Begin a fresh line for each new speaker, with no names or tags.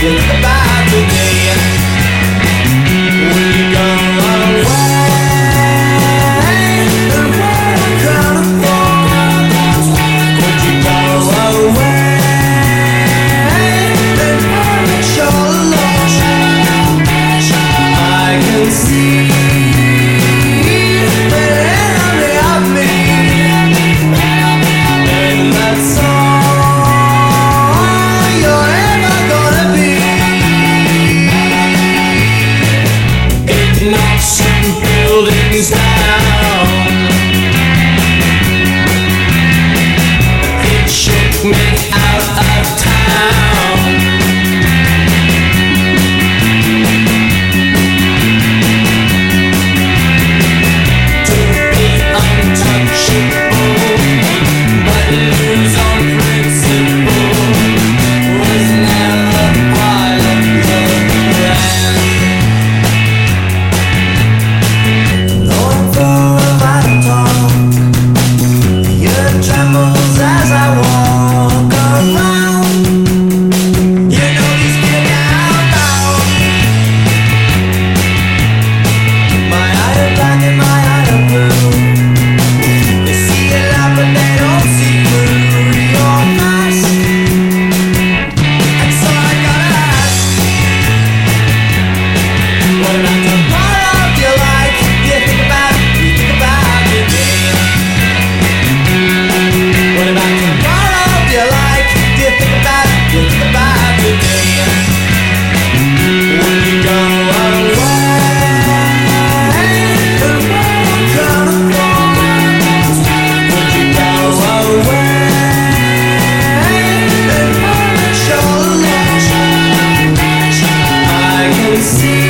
goodbye. buildings down. It shook me see.